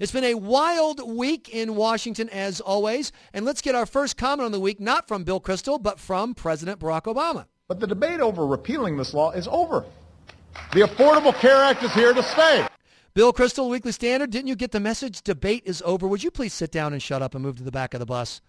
It's been a wild week in Washington, as always. And let's get our first comment on the week, not from Bill Kristol, but from President Barack Obama. But the debate over repealing this law is over. The Affordable Care Act is here to stay. Bill Kristol, Weekly Standard, didn't you get the message? Debate is over. Would you please sit down and shut up and move to the back of the bus?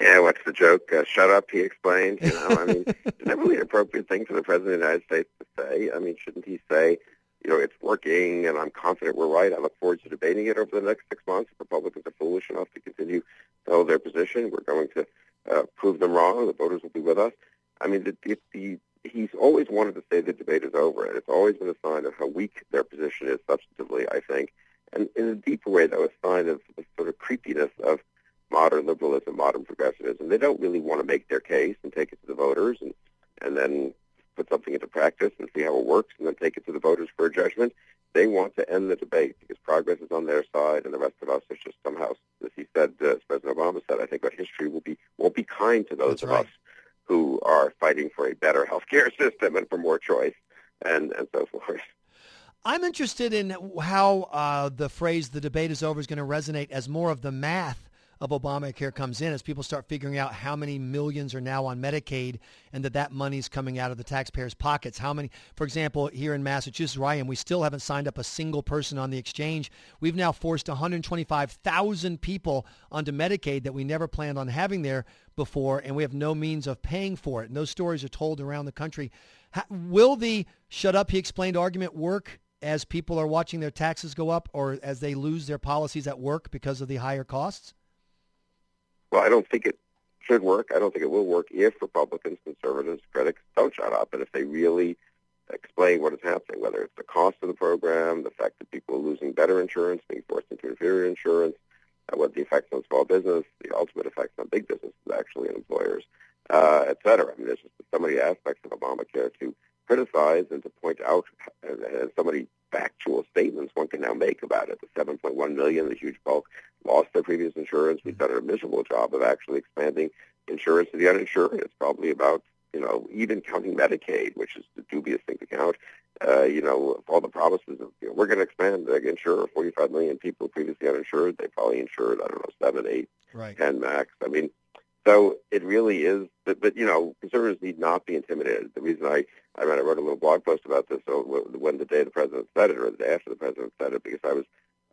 Yeah, what's the joke? Uh, shut up, he explained. You know, I mean, is that really an appropriate thing for the President of the United States to say? I mean, shouldn't he say, you know, it's working and I'm confident we're right. I look forward to debating it over the next six months. Republicans are foolish enough to continue to hold their position, we're going to uh, prove them wrong. The voters will be with us. I mean, the, the, the, he's always wanted to say the debate is over, and it's always been a sign of how weak their position is substantively, I think. And in a deeper way, though, a sign of the sort of creepiness of modern liberalism, modern progressivism. They don't really want to make their case and take it to the voters and, and then put something into practice and see how it works and then take it to the voters for a judgment. They want to end the debate because progress is on their side and the rest of us is just somehow, as he said, uh, as President Obama said, I think our history will be won't be kind to those That's of right. us who are fighting for a better health care system and for more choice and, and so forth. I'm interested in how uh, the phrase "the debate is over" is going to resonate as more of the math of Obamacare comes in, as people start figuring out how many millions are now on Medicaid, and that that money is coming out of the taxpayers' pockets. How many, for example, here in Massachusetts, am, we still haven't signed up a single person on the exchange. We've now forced 125,000 people onto Medicaid that we never planned on having there before, and we have no means of paying for it. And those stories are told around the country. Ha- will the "shut up," he explained argument work? as people are watching their taxes go up or as they lose their policies at work because of the higher costs? Well, I don't think it should work. I don't think it will work if Republicans, conservatives, critics don't shut up, and if they really explain what is happening, whether it's the cost of the program, the fact that people are losing better insurance, being forced into inferior insurance, uh, what the effects on small business, the ultimate effects on big businesses, actually, and employers, uh, et cetera. I mean, there's just so many aspects of Obamacare to criticize and to point out, and, and so many factual statements one can now make about it. The 7.1 million, the huge bulk, lost their previous insurance. We've done a miserable job of actually expanding insurance to the uninsured. It's probably about, you know, even counting Medicaid, which is a dubious thing to count. Uh, you know, all the promises of, you know, we're going to expand, the insure 45 million people previously uninsured. They probably insured, I don't know, seven, eight, Right. ten max. I mean, so it really is, but, but you know, conservatives need not be intimidated. The reason I, I read, I wrote a little blog post about this so when the day the president said it or the day after the president said it, because I was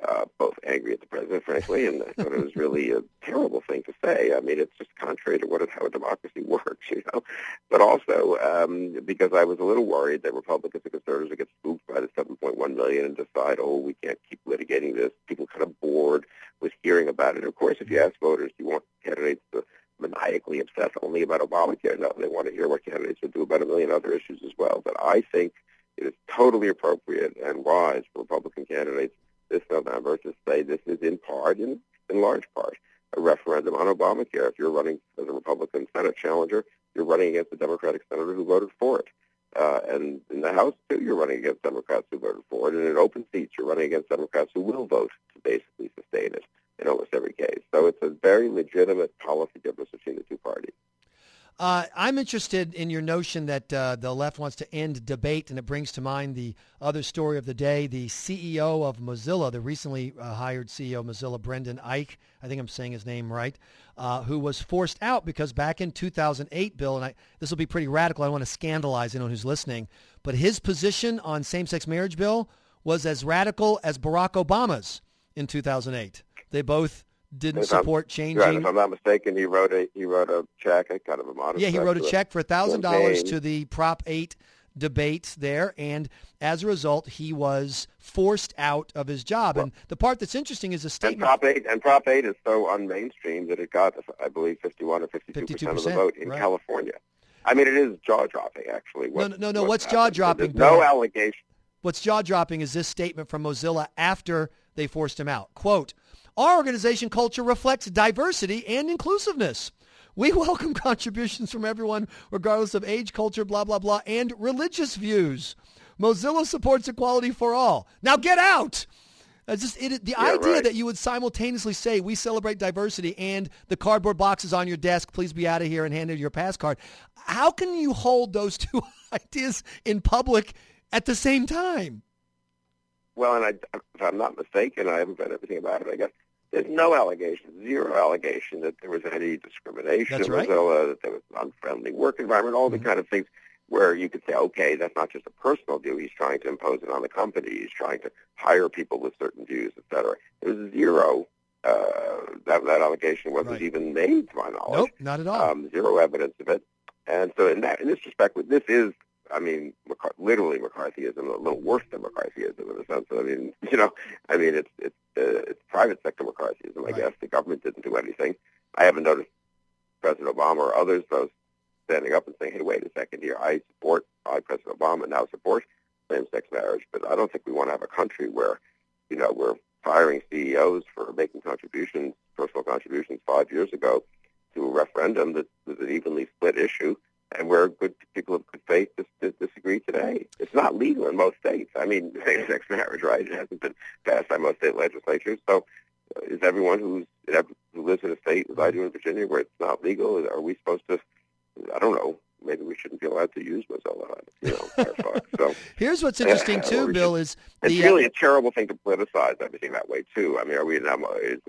uh, both angry at the president, frankly, and I thought it was really a terrible thing to say. I mean, it's just contrary to what how a democracy works, you know. But also um, because I was a little worried that Republicans and conservatives would get spooked by the 7.1 million and decide, oh, we can't keep litigating this. People kind of bored with hearing about it. Of course, if you ask voters, you want candidates to maniacally obsess only about Obamacare? No, they want to hear what candidates would do about a million other issues as well. But I think it is totally appropriate and wise for Republican candidates this November to say this is in part, in, in large part, a referendum on Obamacare. If you're running as a Republican Senate challenger, you're running against a Democratic senator who voted for it. Uh, and in the House, too, you're running against Democrats who voted for it. And in open seats, you're running against Democrats who will vote to basically sustain it in almost every case. So it's a very legitimate policy difference between the two parties. Uh, I'm interested in your notion that uh, the left wants to end debate, and it brings to mind the other story of the day. The CEO of Mozilla, the recently uh, hired CEO of Mozilla, Brendan Eich, I think I'm saying his name right, uh, who was forced out because back in 2008, Bill, and I, this will be pretty radical. I don't want to scandalize anyone who's listening, but his position on same-sex marriage bill was as radical as Barack Obama's in 2008. They both didn't If I'm- support Right, changing if I'm not mistaken, he wrote a he wrote a check, a kind of a modest. Yeah, he wrote a check for thousand dollars to the Prop Eight debate there, and as a result, he was forced out of his job. and the part that's interesting is a And statement. Prop Eight and Prop Eight is so unmainstream that it got, I believe, 51 or 52 percent of the vote in right. California. I mean, it is jaw dropping, actually. No, what- no, no, no, what what's jaw-dropping, no allegation. What's jaw dropping is this statement from Mozilla after they forced him out. Quote, our organization culture reflects diversity and inclusiveness. We welcome contributions from everyone, regardless of age, culture, blah, blah, blah, and religious views. Mozilla supports equality for all. Now get out! It's just it, the Yeah, idea right. that you would simultaneously say we celebrate diversity and the cardboard boxes on your desk, please be out of here and hand in your pass card. How can you hold those two ideas in public at the same time? well, and I, if I'm not mistaken, I haven't read everything about it. I guess there's no allegation, zero allegation that there was any discrimination That's right. Mozilla, that there was an unfriendly work environment, all the Mhm. kind of things where you could say, okay, that's not just a personal view. He's trying to impose it on the company. He's trying to hire people with certain views, et cetera. There was zero. Uh, that that allegation wasn't Right. even made, to my knowledge Nope, not at all. um, zero evidence of it. And so in that, in this respect, this is, I mean, McCar- literally McCarthyism, a little worse than McCarthyism in the sense that, I mean, you know, I mean, it's it's uh, it's private sector McCarthyism. I Right. guess the government didn't do anything. I haven't noticed President Obama or others though standing up and saying, "Hey, wait a second here. I support, I President Obama now support same-sex marriage, but I don't think we want to have a country where, you know, we're firing CEOs for making contributions, personal contributions five years ago to a referendum that was an evenly split issue, and where good people of good faith dis- dis- disagree today. It's not legal in most states. I mean, same-sex marriage, right? It hasn't been passed by most state legislatures. So, uh, is everyone who's who lives in a state, as I do in Virginia, where it's not legal, are we supposed to? I don't know. Maybe we shouldn't be allowed to use Mozilla, you know, Firefox. So. Here's what's interesting Yeah, too, Bill, is It's the really a terrible thing to politicize everything that way too. I mean, are we now is,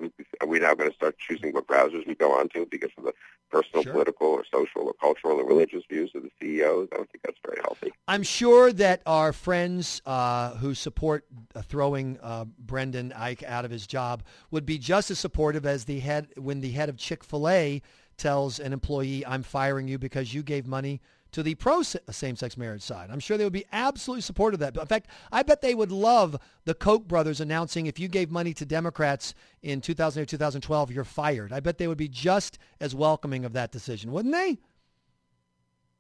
are we now going to start choosing what browsers we go onto because of the personal, Sure. political, or social, or cultural, or religious views of the CEOs? I don't think that's very healthy. I'm sure that our friends uh, who support uh, throwing uh, Brendan Eich out of his job would be just as supportive as the head when the head of Chick-fil-A tells an employee, "I'm firing you because you gave money." To the pro same-sex marriage side, I'm sure they would be absolutely supportive of that. In fact, I bet they would love the Koch brothers announcing if you gave money to Democrats in 2008, 2012, you're fired. I bet they would be just as welcoming of that decision, wouldn't they?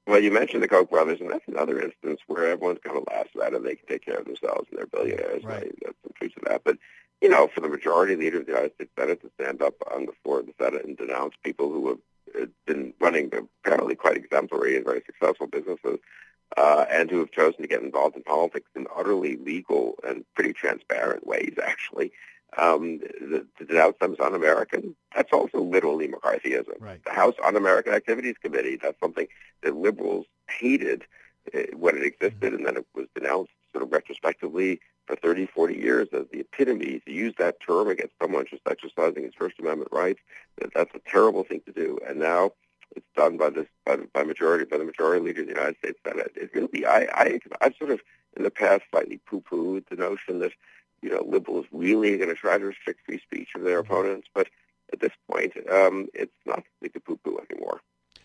Well, you mentioned the Koch brothers, and that's another instance where everyone's kind of laughs at it. They can take care of themselves, and they're billionaires. Right. Right. That's the truth of that. But you know, for the majority leader of the United States Senate to stand up on the floor of the Senate and denounce people who have been running apparently quite exemplary and very successful businesses, uh, and who have chosen to get involved in politics in utterly legal and pretty transparent ways, actually, um, the, to denounce them as un-American, that's also literally McCarthyism. Right. The House Un-American Activities Committee, that's something that liberals hated uh, when it existed, and then it was denounced sort of retrospectively for 30, 40 years as the epitome to use that term against someone just exercising his First Amendment rights. That that's a terrible thing to do, and now it's done by this by, by majority by the majority leader of the United States Senate. It really, I, I, I've sort of in the past slightly poo-pooed the notion that you know liberals really are going to try to restrict free speech of their opponents, but at this point, um, it's not something to poo-poo anymore.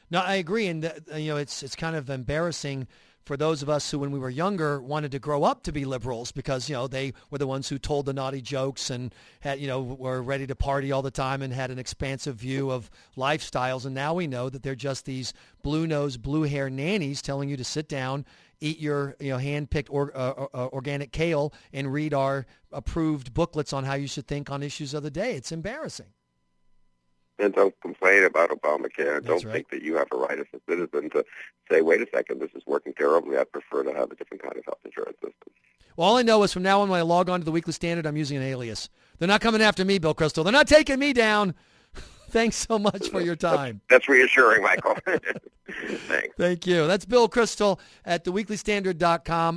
No, I agree, and uh, you know, it's it's kind of embarrassing for those of us who, when we were younger, wanted to grow up to be liberals because you know they were the ones who told the naughty jokes and had you know were ready to party all the time and had an expansive view of lifestyles. And now we know that they're just these blue nosed, blue hair nannies telling you to sit down, eat your you know hand picked or, uh, uh, organic kale, and read our approved booklets on how you should think on issues of the day. It's embarrassing. And don't complain about Obamacare. That's don't right. think that you have a right as a citizen to say, wait a second, this is working terribly. I'd prefer to have a different kind of health insurance system. Well, all I know is from now on when I log on to the Weekly Standard, I'm using an alias. They're not coming after me, Bill Kristol. They're not taking me down. Thanks so much for your time. That's reassuring, Michael. Thanks. Thank you. That's Bill Kristol at theweeklystandard.com.